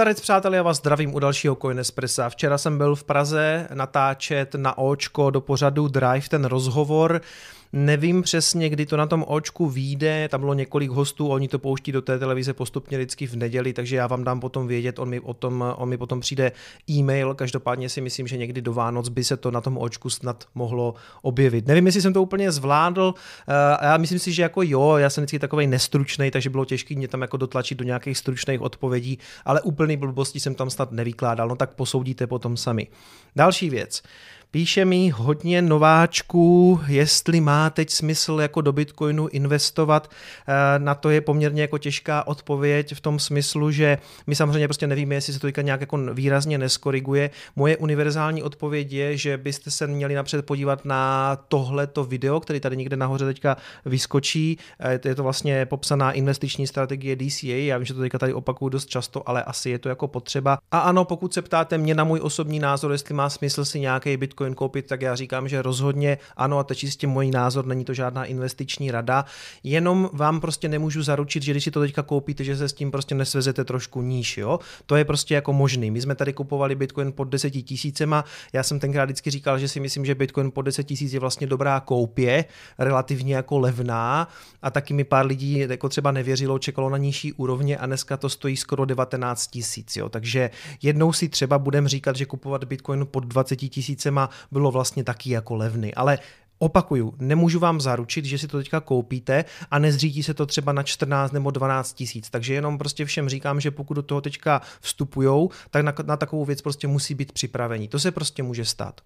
Nazdarec přátelé, já vás zdravím u dalšího Coinespressa. Včera jsem byl v Praze natáčet na Očko do pořadu Drive ten rozhovor. Nevím přesně, kdy to na tom očku vyjde, tam bylo několik hostů, oni to pouští do té televize postupně vždycky v neděli, takže já vám dám potom vědět, on mi, o tom, on mi potom přijde e-mail, každopádně si myslím, že někdy do Vánoc by se to na tom očku snad mohlo objevit. Nevím, jestli jsem to úplně zvládl, eh, já myslím si, že jako jo, já jsem vždycky takový nestručný, takže bylo těžké mě tam jako dotlačit do nějakých stručných odpovědí, ale úplný blbosti jsem tam snad nevykládal, no tak posoudíte potom sami. Další věc. Píše mi hodně nováčků, jestli má teď smysl jako do Bitcoinu investovat. Eh, na to je poměrně jako těžká odpověď v tom smyslu, že my samozřejmě prostě nevíme, jestli se to teďka nějak jako výrazně neskoriguje. Moje univerzální odpověď je, že byste se měli napřed podívat na tohleto video, který tady někde nahoře teďka vyskočí. Eh, je to vlastně popsaná investiční strategie DCA. Já vím, že to teďka tady opakuju dost často, ale asi je to jako potřeba. A ano, pokud se ptáte mě na můj osobní názor, jestli má smysl si nějaký Bitcoin Bitcoin koupit, tak já říkám, že rozhodně ano a to čistě můj názor, není to žádná investiční rada, jenom vám prostě nemůžu zaručit, že když si to teďka koupíte, že se s tím prostě nesvezete trošku níž, jo. To je prostě jako možný. My jsme tady kupovali Bitcoin pod 10 tisícema, já jsem tenkrát vždycky říkal, že si myslím, že Bitcoin pod 10 tisíc je vlastně dobrá koupě, relativně jako levná a taky mi pár lidí jako třeba nevěřilo, čekalo na nižší úrovně a dneska to stojí skoro 19 tisíc. Takže jednou si třeba budeme říkat, že kupovat Bitcoin pod 20 tisícema bylo vlastně taky jako levný. Ale Opakuju, nemůžu vám zaručit, že si to teďka koupíte a nezřídí se to třeba na 14 nebo 12 tisíc. Takže jenom prostě všem říkám, že pokud do toho teďka vstupujou, tak na, na takovou věc prostě musí být připravení. To se prostě může stát.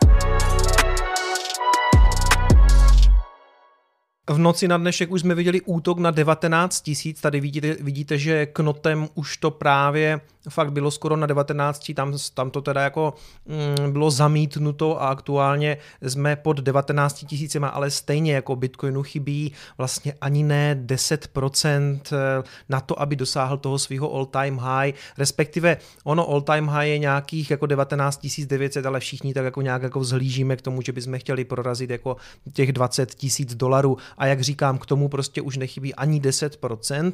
V noci na dnešek už jsme viděli útok na 19 tisíc, tady vidíte, vidíte, že knotem už to právě fakt bylo skoro na 19, tam, tam to teda jako mm, bylo zamítnuto a aktuálně jsme pod 19 tisícima, ale stejně jako Bitcoinu chybí vlastně ani ne 10% eh, na to, aby dosáhl toho svého all time high, respektive ono all time high je nějakých jako 19 900, ale všichni tak jako nějak jako vzhlížíme k tomu, že bychom chtěli prorazit jako těch 20 tisíc dolarů a jak říkám, k tomu prostě už nechybí ani 10%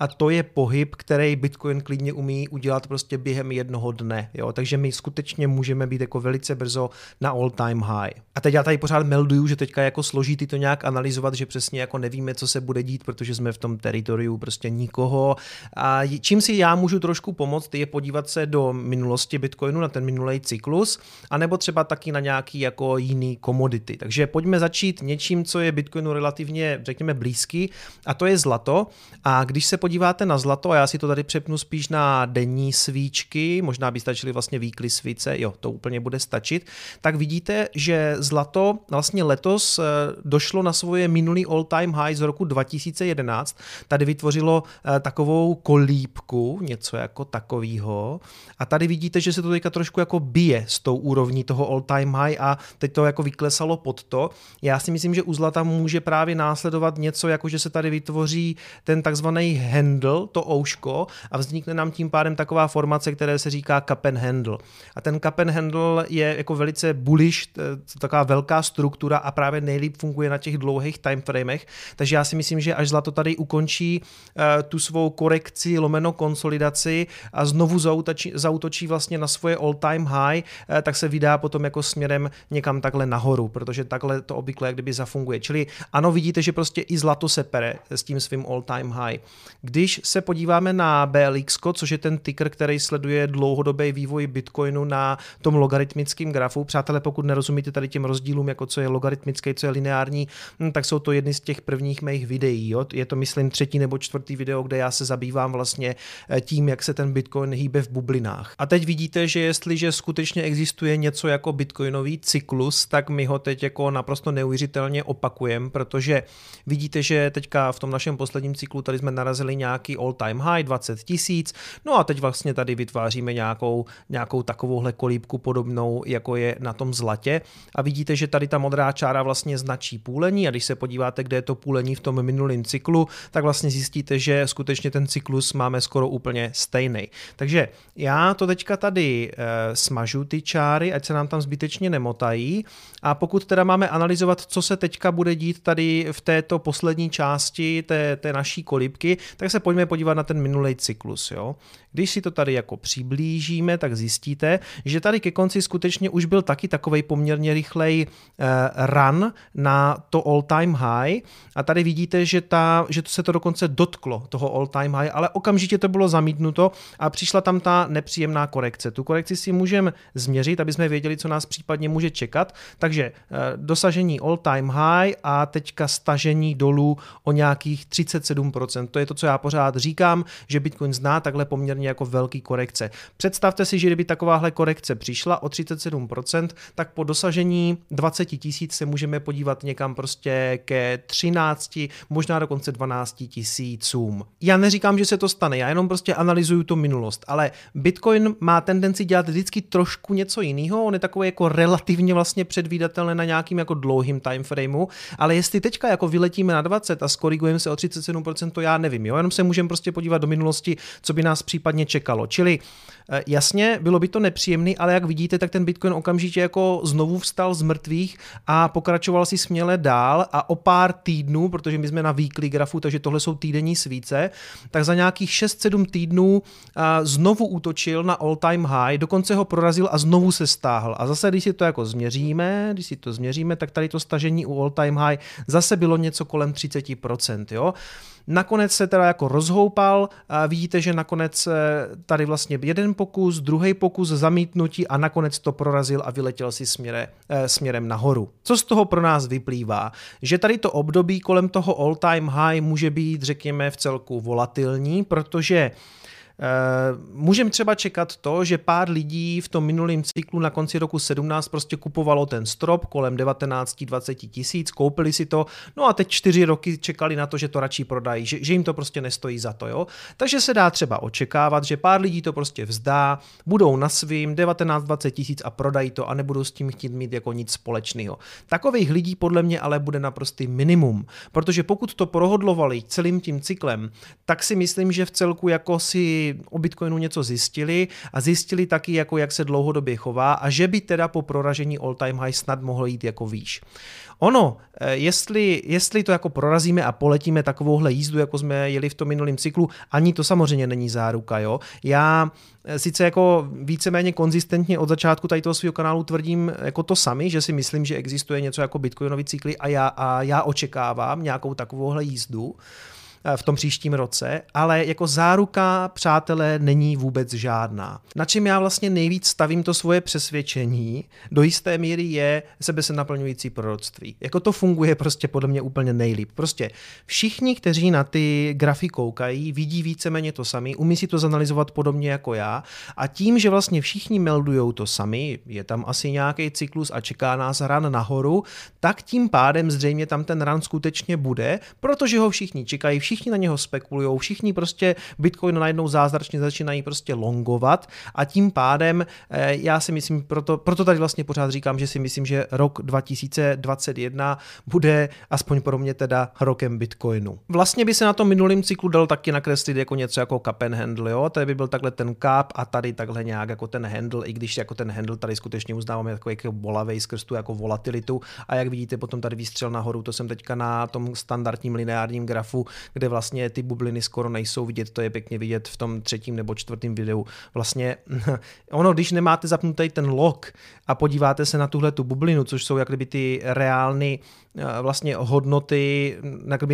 a to je pohyb, který Bitcoin klidně umí udělat prostě během jednoho dne, jo? takže my skutečně můžeme být jako velice brzo na all time high. A teď já tady pořád melduju, že teďka jako složitý to nějak analyzovat, že přesně jako nevíme, co se bude dít, protože jsme v tom teritoriu prostě nikoho. A čím si já můžu trošku pomoct, je podívat se do minulosti Bitcoinu, na ten minulý cyklus, anebo třeba taky na nějaký jako jiný komodity. Takže pojďme začít něčím, co je Bitcoinu relativně, řekněme, blízký, a to je zlato. A když se podíváte na zlato, a já si to tady přepnu spíš na denní svíčky, možná by stačily vlastně výkly svíce, jo, to úplně bude stačit, tak vidíte, že zlato vlastně letos eh, došlo na svoje minulý all-time high z roku 2011. Tady vytvořilo eh, takovou kolípku, něco jako takového. A tady vidíte, že se to teďka trošku jako bije s tou úrovní toho all-time high a teď to jako vyklesalo pod to. Já si myslím, že u zlata může právě následovat něco, jako že se tady vytvoří ten takzvaný handle, to ouško, a vznikne nám tím pádem taková formace, které se říká and handle. A ten and handle je jako velice bullish, taková velká struktura a právě nejlíp funguje na těch dlouhých timeframech, takže já si myslím, že až zlato tady ukončí uh, tu svou korekci, lomeno konsolidaci a znovu zautočí, zautočí vlastně na svoje all time high, uh, tak se vydá potom jako směrem někam takhle nahoru, protože takhle to obvykle jak kdyby zafunguje. Čili ano, vidíte, že prostě i zlato se pere s tím svým all time high. Když se podíváme na BLX, což je ten ticker, který sleduje dlouhodobý vývoj Bitcoinu na tom logaritmickém grafu, přátelé, pokud nerozumíte tady těm rozdílům, jako co je logaritmický, co je lineární, hm, tak jsou to jedny z těch prvních mých videí. Jo? Je to, myslím, třetí nebo čtvrtý video, kde já se zabývám vlastně eh, tím, jak se ten Bitcoin hýbe v bublinách. A teď vidíte, že jestliže skutečně existuje něco jako bitcoinový cyklus, tak my ho teď jako naprosto neuvěřitelně opakujeme, protože vidíte, že teďka v tom našem posledním cyklu tady jsme narazili nějaký all time high 20 tisíc, no a teď vlastně tady vytváříme nějakou, nějakou takovouhle kolíbku podobnou, jako je na tom zlatě. A vidíte, že tady ta modrá čára vlastně značí půlení. A když se podíváte, kde je to půlení v tom minulém cyklu, tak vlastně zjistíte, že skutečně ten cyklus máme skoro úplně stejný. Takže já to teďka tady e, smažu ty čáry, ať se nám tam zbytečně nemotají. A pokud teda máme analyzovat, co se teďka bude dít tady v této poslední části té, té naší kolibky, tak se pojďme podívat na ten minulý cyklus. Jo? Když si to tady jako přiblížíme, tak zjistíte, že tady ke konci skutečně už byl taky takový poměrně rychlej uh, run na to all-time high a tady vidíte, že, ta, že to se to dokonce dotklo toho all-time high, ale okamžitě to bylo zamítnuto a přišla tam ta nepříjemná korekce. Tu korekci si můžeme změřit, aby jsme věděli, co nás případně může čekat. Takže uh, dosažení all-time high a teďka stažení dolů o nějakých 37%. To je to, co já pořád říkám, že Bitcoin zná takhle poměrně jako velký korekce. Představte si, že kdyby takováhle korekce přišla o 37%, tak po dosažení 20 tisíc se můžeme podívat někam prostě ke 13, možná dokonce 12 tisícům. Já neříkám, že se to stane, já jenom prostě analyzuju tu minulost, ale Bitcoin má tendenci dělat vždycky trošku něco jiného, on je takový jako relativně vlastně předvídatelný na nějakým jako dlouhým timeframeu, ale jestli teďka jako vyletíme na 20 a skorigujeme se o 37%, to já nevím, jo, jenom se můžeme prostě podívat do minulosti, co by nás případně čekalo. Čili eh, jasně, bylo by to nepříjemný, ale jak vidíte, tak ten Bitcoin okamžitě jako znovu vstal z mrtvých a pokračoval si směle dál a o pár týdnů, protože my jsme na weekly grafu, takže tohle jsou týdenní svíce, tak za nějakých 6-7 týdnů eh, znovu útočil na all time high, dokonce ho prorazil a znovu se stáhl. A zase, když si to jako změříme, když si to změříme, tak tady to stažení u all time high zase bylo něco kolem 30%. Jo? Nakonec se teda jako rozhoupal a vidíte, že nakonec eh, tady vlastně jeden pokus, druhý pokus zamítnutí a nakonec to prorazil a vyletěl si směre, eh, směrem nahoru. Co z toho pro nás vyplývá? Že tady to období kolem toho all time high může být, řekněme, v celku volatilní, protože můžeme třeba čekat to, že pár lidí v tom minulém cyklu na konci roku 17 prostě kupovalo ten strop kolem 19-20 tisíc, koupili si to, no a teď čtyři roky čekali na to, že to radši prodají, že, že jim to prostě nestojí za to, jo. Takže se dá třeba očekávat, že pár lidí to prostě vzdá, budou na svým 19-20 tisíc a prodají to a nebudou s tím chtít mít jako nic společného. Takových lidí podle mě ale bude naprostý minimum, protože pokud to prohodlovali celým tím cyklem, tak si myslím, že v celku jako si o Bitcoinu něco zjistili a zjistili taky, jako jak se dlouhodobě chová a že by teda po proražení all time high snad mohlo jít jako výš. Ono, eh, jestli, jestli to jako prorazíme a poletíme takovouhle jízdu, jako jsme jeli v tom minulém cyklu, ani to samozřejmě není záruka, jo. Já eh, sice jako víceméně konzistentně od začátku tady toho svého kanálu tvrdím jako to sami, že si myslím, že existuje něco jako bitcoinový cykly a já, a já očekávám nějakou takovouhle jízdu, Eh, v tom příštím roce, ale jako záruka, přátelé, není vůbec žádná. Na čem já vlastně nejvíc stavím to svoje přesvědčení, do jisté míry je sebe se naplňující proroctví. Jako to funguje prostě podle mě úplně nejlíp. Prostě všichni, kteří na ty grafy koukají, vidí víceméně to sami, umí si to zanalizovat podobně jako já a tím, že vlastně všichni meldují to sami, je tam asi nějaký cyklus a čeká nás ran nahoru, tak tím pádem zřejmě tam ten ran skutečně bude, protože ho všichni čekají, všichni všichni na něho spekulují, všichni prostě Bitcoin najednou zázračně začínají prostě longovat a tím pádem eh, já si myslím, proto, proto tady vlastně pořád říkám, že si myslím, že rok 2021 bude aspoň pro mě teda rokem Bitcoinu. Vlastně by se na tom minulém cyklu dal taky nakreslit jako něco jako and handle, jo? Tady by byl takhle ten cup a tady takhle nějak jako ten handle, i když jako ten handle tady skutečně uznáváme takový jako bolavej skrz tu jako volatilitu a jak vidíte potom tady výstřel nahoru, to jsem teďka na tom standardním lineárním grafu, kde vlastně ty bubliny skoro nejsou vidět, to je pěkně vidět v tom třetím nebo čtvrtém videu. Vlastně ono, když nemáte zapnutý ten log a podíváte se na tuhle tu bublinu, což jsou jak kdyby ty reálny eh, vlastně hodnoty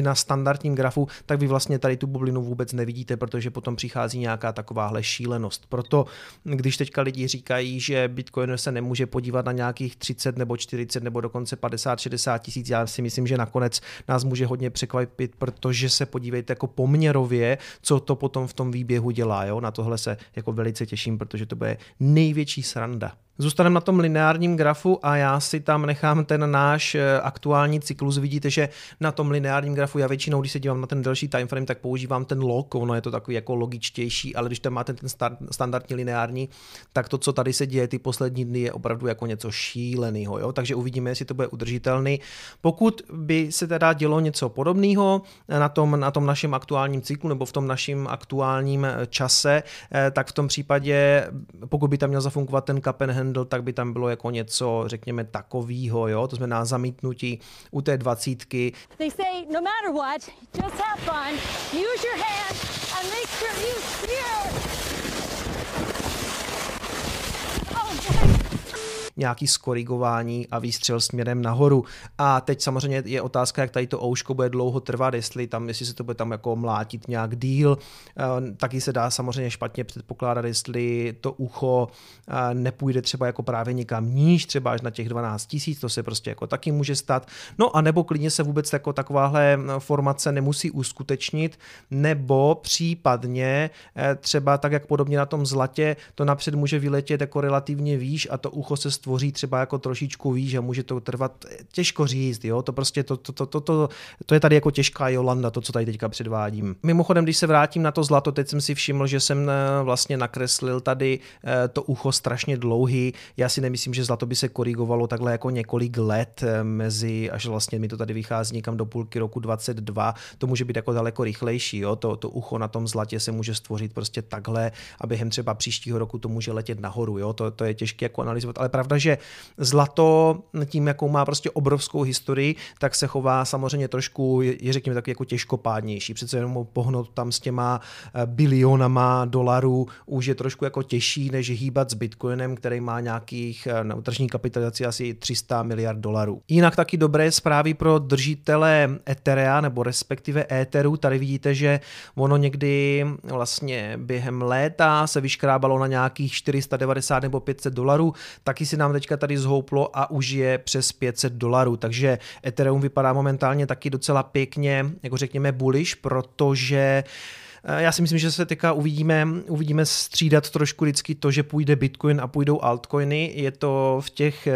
na standardním grafu, tak vy vlastně tady tu bublinu vůbec nevidíte, protože potom přichází nějaká takováhle šílenost. Proto, když teďka lidi říkají, že Bitcoin se nemůže podívat na nějakých 30 nebo 40 nebo dokonce 50-60 tisíc, já si myslím, že nakonec nás může hodně překvapit, protože se podívejte jako poměrově, co to potom v tom výběhu dělá. Jo? Na tohle se jako velice těším, protože to bude největší sranda. Zůstaneme na tom lineárním grafu a já si tam nechám ten náš eh, aktuální cyklus. Vidíte, že na tom lineárním grafu já většinou, když se dívám na ten delší timeframe, tak používám ten log, ono je to takový jako logičtější, ale když tam máte ten standardní lineární, tak to, co tady se děje ty poslední dny, je opravdu jako něco šíleného. Jo? Takže uvidíme, jestli to bude udržitelný. Pokud by se teda dělo něco podobného na tom, na tom našem aktuálním cyklu nebo v tom našem aktuálním eh, čase, eh, tak v tom případě, pokud by tam měl zafungovat ten Kapenhen handle, tak by tam bylo jako něco, řekněme, takového, jo, to znamená zamítnutí u té dvacítky. They say, no matter what, just have fun, use your hands and make sure you nějaký skorigování a výstřel směrem nahoru. A teď samozřejmě je otázka, jak tady to ouško bude dlouho trvat, jestli tam, jestli se to bude tam jako mlátit nějak díl. Eh, taky se dá samozřejmě špatně předpokládat, jestli to ucho eh, nepůjde třeba jako právě někam níž, třeba až na těch 12 tisíc, to se prostě jako taky může stát. No a nebo klidně se vůbec jako takováhle formace nemusí uskutečnit, nebo případně eh, třeba tak, jak podobně na tom zlatě, to napřed může vyletět jako relativně výš a to ucho se stvoří tvoří třeba jako trošičku ví, že může to trvat těžko říct, jo, to prostě to, to, to, to, to, to je tady jako těžká Jolanda, to, co tady teďka předvádím. Mimochodem, když se vrátím na to zlato, teď jsem si všiml, že jsem eh, vlastně nakreslil tady eh, to ucho strašně dlouhý. Já si nemyslím, že zlato by se korigovalo takhle jako několik let eh, mezi, až vlastně mi to tady vychází někam do půlky roku 22, to může být jako daleko rychlejší, jo, to, to ucho na tom zlatě se může stvořit prostě takhle a během třeba příštího roku to může letět nahoru, jo, to, to je těžké jako analyzovat, ale pravda, že zlato tím, jakou má prostě obrovskou historii, tak se chová samozřejmě trošku, je řekněme tak jako těžkopádnější. Přece jenom pohnout tam s těma eh, bilionama dolarů už je trošku jako těžší, než hýbat s Bitcoinem, který má nějakých eh, na tržní kapitalizaci asi 300 miliard dolarů. Jinak taky dobré zprávy pro držitele Etherea nebo respektive Etheru. Tady vidíte, že ono někdy vlastně během léta se vyškrábalo na nějakých 490 nebo 500 dolarů, taky si nám teďka tady zhouplo a už je přes 500 dolarů, takže Ethereum vypadá momentálně taky docela pěkně, jako řekněme bullish, protože já si myslím, že se teďka uvidíme, uvidíme střídat trošku vždycky to, že půjde Bitcoin a půjdou altcoiny. Je to v těch,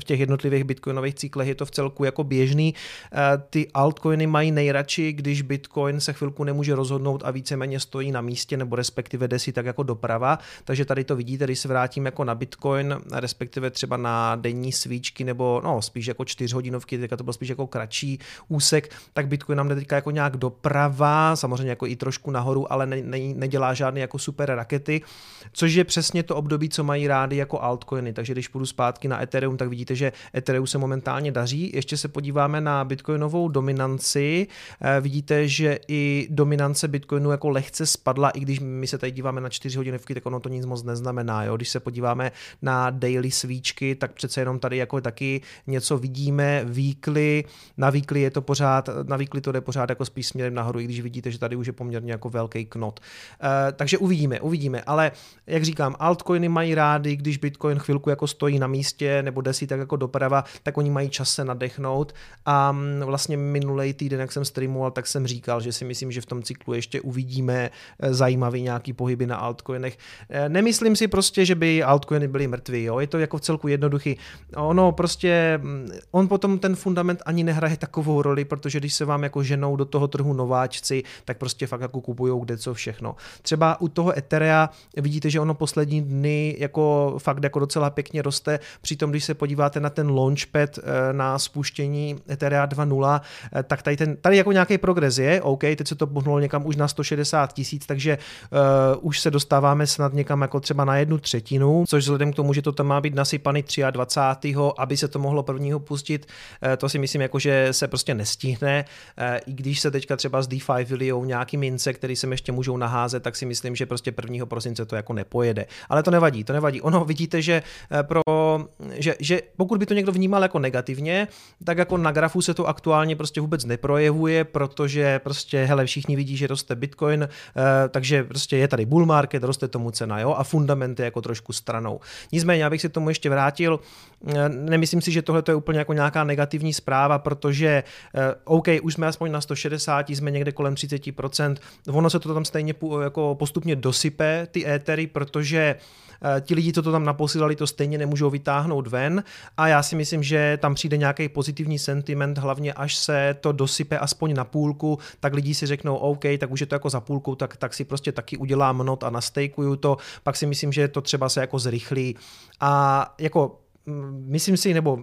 v těch jednotlivých bitcoinových cyklech, je to v celku jako běžný. Eh, ty altcoiny mají nejradši, když Bitcoin se chvilku nemůže rozhodnout a víceméně stojí na místě, nebo respektive jde si tak jako doprava. Takže tady to vidíte, když se vrátím jako na Bitcoin, respektive třeba na denní svíčky, nebo no, spíš jako čtyřhodinovky, teďka to byl spíš jako kratší úsek, tak Bitcoin nám jde teďka jako nějak doprava, samozřejmě jako i trošku nahoru, ale ne, ne, nedělá žádné jako super rakety, což je přesně to období, co mají rády jako altcoiny. Takže když půjdu zpátky na Ethereum, tak vidíte, že Ethereum se momentálně daří. Ještě se podíváme na bitcoinovou dominanci. Eh, vidíte, že i dominance bitcoinu jako lehce spadla, i když my se tady díváme na 4 hodinovky, tak ono to nic moc neznamená. Jo? Když se podíváme na daily svíčky, tak přece jenom tady jako taky něco vidíme, weekly, na weekly je to pořád, na weekly to jde pořád jako spíš směrem nahoru, i když vidíte, že tady už je poměrně jako velký knot. E, takže uvidíme, uvidíme, ale jak říkám, altcoiny mají rády, když Bitcoin chvilku jako stojí na místě nebo desí tak jako doprava, tak oni mají čas se nadechnout a mm, vlastně minulý týden, jak jsem streamoval, tak jsem říkal, že si myslím, že v tom cyklu ještě uvidíme e, zajímavý nějaký pohyby na altcoinech. E, nemyslím si prostě, že by altcoiny byly mrtví, jo? je to jako v celku jednoduchý. Ono prostě, mm, on potom ten fundament ani nehraje takovou roli, protože když se vám jako ženou do toho trhu nováčci, tak prostě fakt jako kupují kde co všechno. Třeba u toho Etherea vidíte, že ono poslední dny jako fakt jako docela pěkně roste, přitom když se podíváte na ten launchpad eh, na spuštění Etherea 2.0, eh, tak tady, ten, tady jako nějaký progres je, OK, teď se to pohnulo někam už na 160 tisíc, takže uh, už se dostáváme snad někam jako třeba na jednu třetinu, což vzhledem k tomu, že to tam má být nasypaný 23. aby se to mohlo prvního pustit, uh, to si myslím jako, že se prostě nestihne, uh, i když se teďka třeba z DeFi vylijou nějaký mince, který sem ještě můžou naházet, tak si myslím, že prostě 1. prosince to jako nepojede. Ale to nevadí, to nevadí. Ono vidíte, že, eh, pro, že, že pokud by to někdo vnímal jako negativně, tak jako na grafu se to aktuálně prostě vůbec neprojevuje, protože prostě hele, všichni vidí, že roste Bitcoin, eh, takže prostě je tady bull market, roste tomu cena, jo, a fundamenty jako trošku stranou. Nicméně, abych se tomu ještě vrátil, nemyslím si, že tohle je úplně jako nějaká negativní zpráva, protože OK, už jsme aspoň na 160, jsme někde kolem 30%, ono se to tam stejně jako postupně dosype, ty étery, protože eh, ti lidi, co to tam naposílali, to stejně nemůžou vytáhnout ven. A já si myslím, že tam přijde nějaký pozitivní sentiment, hlavně až se to dosype aspoň na půlku, tak lidi si řeknou, OK, tak už je to jako za půlku, tak, tak si prostě taky udělám not a nastejkuju to, pak si myslím, že to třeba se jako zrychlí. A jako myslím si, nebo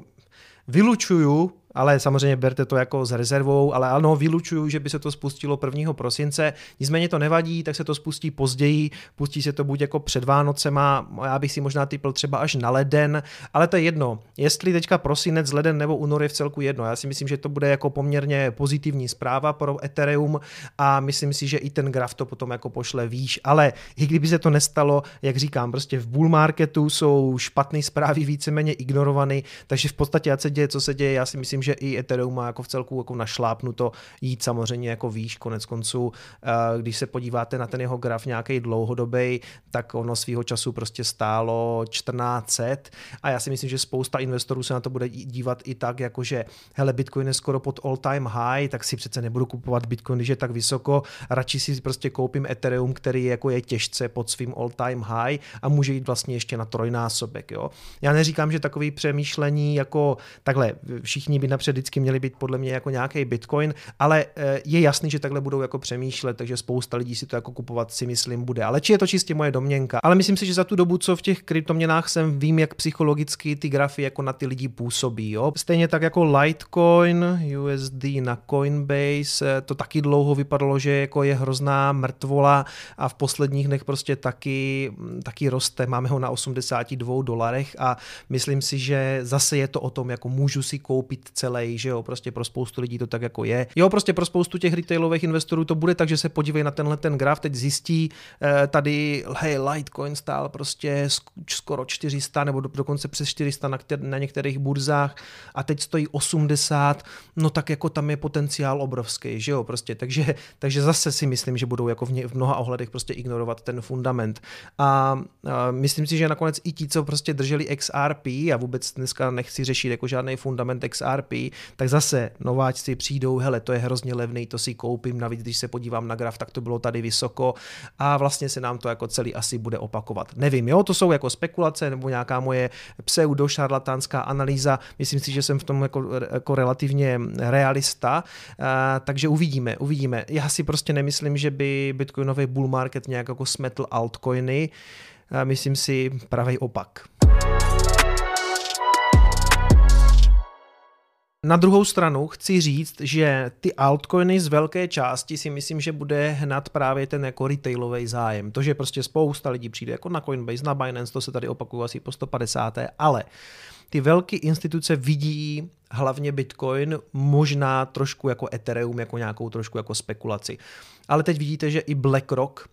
vylučuju ale samozřejmě berte to jako s rezervou, ale ano, vylučuju, že by se to spustilo 1. prosince, nicméně to nevadí, tak se to spustí později, pustí se to buď jako před Vánocema, já bych si možná typl třeba až na leden, ale to je jedno, jestli teďka prosinec, leden nebo únor je v celku jedno, já si myslím, že to bude jako poměrně pozitivní zpráva pro Ethereum a myslím si, že i ten graf to potom jako pošle výš, ale i kdyby se to nestalo, jak říkám, prostě v bull marketu jsou špatné zprávy víceméně ignorovaný, takže v podstatě, ať se děje, co se děje, já si myslím, že i Ethereum má jako v celku jako našlápnuto jít samozřejmě jako výš, konec konců, eh, když se podíváte na ten jeho graf nějaký dlouhodobý, tak ono svýho času prostě stálo 1400 a já si myslím, že spousta investorů se na to bude dívat i tak, jakože hele, Bitcoin je skoro pod all time high, tak si přece nebudu kupovat Bitcoin, když je tak vysoko, radši si prostě koupím Ethereum, který jako je těžce pod svým all time high a může jít vlastně ještě na trojnásobek. Jo? Já neříkám, že takový přemýšlení jako takhle, všichni by napřed vždycky měli být podle mě jako nějaký Bitcoin, ale eh, je jasný, že takhle budou jako přemýšlet, takže spousta lidí si to jako kupovat si myslím bude. Ale či je to čistě moje domněnka. Ale myslím si, že za tu dobu, co v těch kryptoměnách jsem, vím, jak psychologicky ty grafy jako na ty lidi působí. Jo? Stejně tak jako Litecoin, USD na Coinbase, eh, to taky dlouho vypadalo, že jako je hrozná mrtvola a v posledních dnech prostě taky, mm, taky roste. Máme ho na 82 dolarech a myslím si, že zase je to o tom, jako můžu si koupit celý, že jo, prostě pro spoustu lidí to tak jako je. Jo, prostě pro spoustu těch retailových investorů to bude tak, že se podívej na tenhle ten graf, teď zjistí eh, tady, hej, Litecoin stál prostě skoro 400 nebo do, dokonce přes 400 na, kter- na některých burzách a teď stojí 80, no tak jako tam je potenciál obrovský, že jo, prostě, takže, takže zase si myslím, že budou jako v, ně, v mnoha ohledech prostě ignorovat ten fundament. A, a myslím si, že nakonec i ti, co prostě drželi XRP a vůbec dneska nechci řešit jako žádný fundament XRP, tak zase nováčci přijdou, hele, to je hrozně levný, to si koupím, navíc když se podívám na graf, tak to bylo tady vysoko a vlastně se nám to jako celý asi bude opakovat. Nevím, jo, to jsou jako spekulace nebo nějaká moje pseudo šarlatánská analýza, myslím si, že jsem v tom jako, jako relativně realista, a, takže uvidíme, uvidíme. Já si prostě nemyslím, že by bitcoinový bull market nějak jako smetl altcoiny, a myslím si pravý opak. Na druhou stranu chci říct, že ty altcoiny z velké části si myslím, že bude hnat právě ten jako retailový zájem. To, že prostě spousta lidí přijde jako na Coinbase, na Binance, to se tady opakuje asi po 150. Ale ty velké instituce vidí hlavně Bitcoin, možná trošku jako Ethereum, jako nějakou trošku jako spekulaci. Ale teď vidíte, že i BlackRock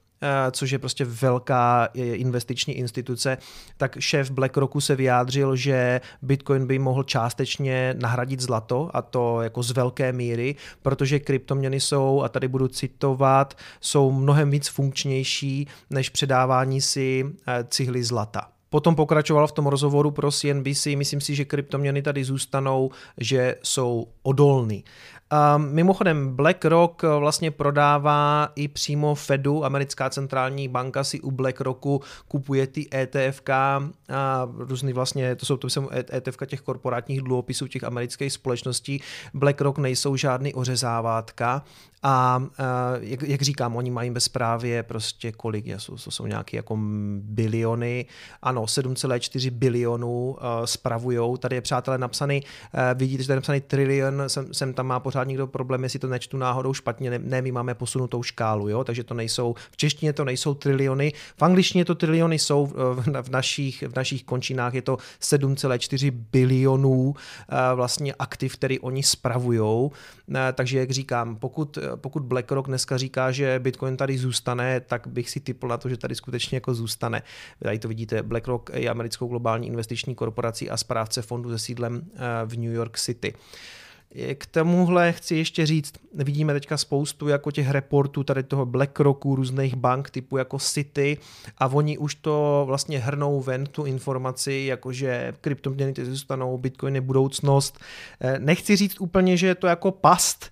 což je prostě velká investiční instituce, tak šéf BlackRocku se vyjádřil, že Bitcoin by mohl částečně nahradit zlato a to jako z velké míry, protože kryptoměny jsou, a tady budu citovat, jsou mnohem víc funkčnější než předávání si eh, cihly zlata. Potom pokračoval v tom rozhovoru pro CNBC, myslím si, že kryptoměny tady zůstanou, že jsou odolný. Mimochodem, BlackRock vlastně prodává i přímo Fedu, americká centrální banka si u BlackRocku kupuje ty ETFK a různý vlastně, to jsou, to jsou ETFK těch korporátních dluhopisů těch amerických společností. BlackRock nejsou žádný ořezávátka a jak, jak říkám, oni mají bezprávě prostě kolik, jsou, to jsou nějaké jako biliony, ano, 7,4 bilionů uh, spravujou, tady je přátelé napsaný, uh, vidíte, že tady je napsaný trilion, jsem, jsem tam má pořád někdo problém, jestli to nečtu náhodou špatně, ne, ne, my máme posunutou škálu, jo, takže to nejsou, v češtině to nejsou triliony, v angličtině to triliony jsou, v, v, našich, v našich končinách je to 7,4 bilionů vlastně aktiv, který oni spravujou, takže jak říkám, pokud pokud BlackRock dneska říká, že Bitcoin tady zůstane, tak bych si typl na to, že tady skutečně jako zůstane. Tady to vidíte, BlackRock je americkou globální investiční korporací a správce fondu se sídlem eh, v New York City. K tomuhle chci ještě říct, vidíme teďka spoustu jako těch reportů tady toho BlackRocku, různých bank typu jako City a oni už to vlastně hrnou ven tu informaci, jakože kryptoměny zůstanou, Bitcoin je budoucnost. Eh, nechci říct úplně, že je to jako past,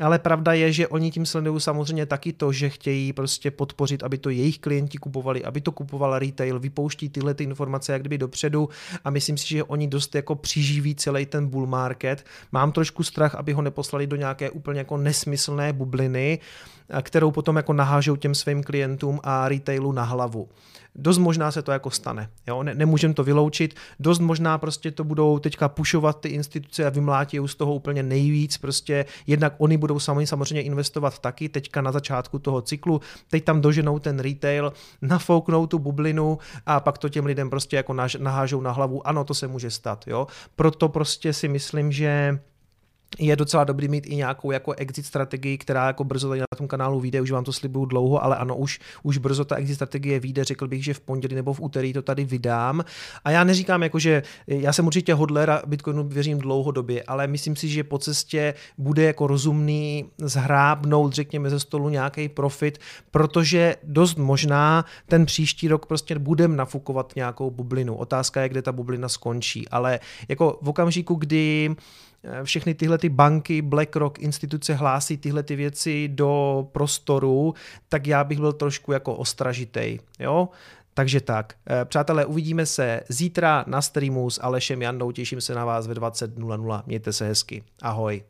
ale pravda je, že oni tím sledují samozřejmě taky to, že chtějí prostě podpořit, aby to jejich klienti kupovali, aby to kupoval retail, vypouští tyhle ty informace jak kdyby dopředu a myslím si, že oni dost jako přiživí celý ten bull market. Mám trošku strach, aby ho neposlali do nějaké úplně jako nesmyslné bubliny, kterou potom jako nahážou těm svým klientům a retailu na hlavu. dost možná se to jako stane. Jo? Ne, nemůžeme to vyloučit. Dost možná prostě to budou teďka pušovat ty instituce a vymlátí z toho úplně nejvíc. Prostě jednak oni budou sami samozřejmě investovat taky teďka na začátku toho cyklu. Teď tam doženou ten retail, nafouknou tu bublinu a pak to těm lidem prostě jako nahážou na hlavu. Ano, to se může stát. Jo? Proto prostě si myslím, že je docela dobrý mít i nějakou jako exit strategii, která jako brzo tady na tom kanálu vyjde, už vám to slibuju dlouho, ale ano, už, už brzo ta exit strategie vyjde, řekl bych, že v pondělí nebo v úterý to tady vydám. A já neříkám jako, že já jsem určitě hodler Bitcoinu věřím dlouhodobě, ale myslím si, že po cestě bude jako rozumný zhrábnout, řekněme, ze stolu nějaký profit, protože dost možná ten příští rok prostě budeme nafukovat nějakou bublinu. Otázka je, kde ta bublina skončí, ale jako v okamžiku, kdy všechny tyhle ty banky, BlackRock, instituce hlásí tyhle ty věci do prostoru, tak já bych byl trošku jako ostražitej, jo? Takže tak, eh, přátelé, uvidíme se zítra na streamu s Alešem Jandou, těším se na vás ve 20.00, mějte se hezky, ahoj.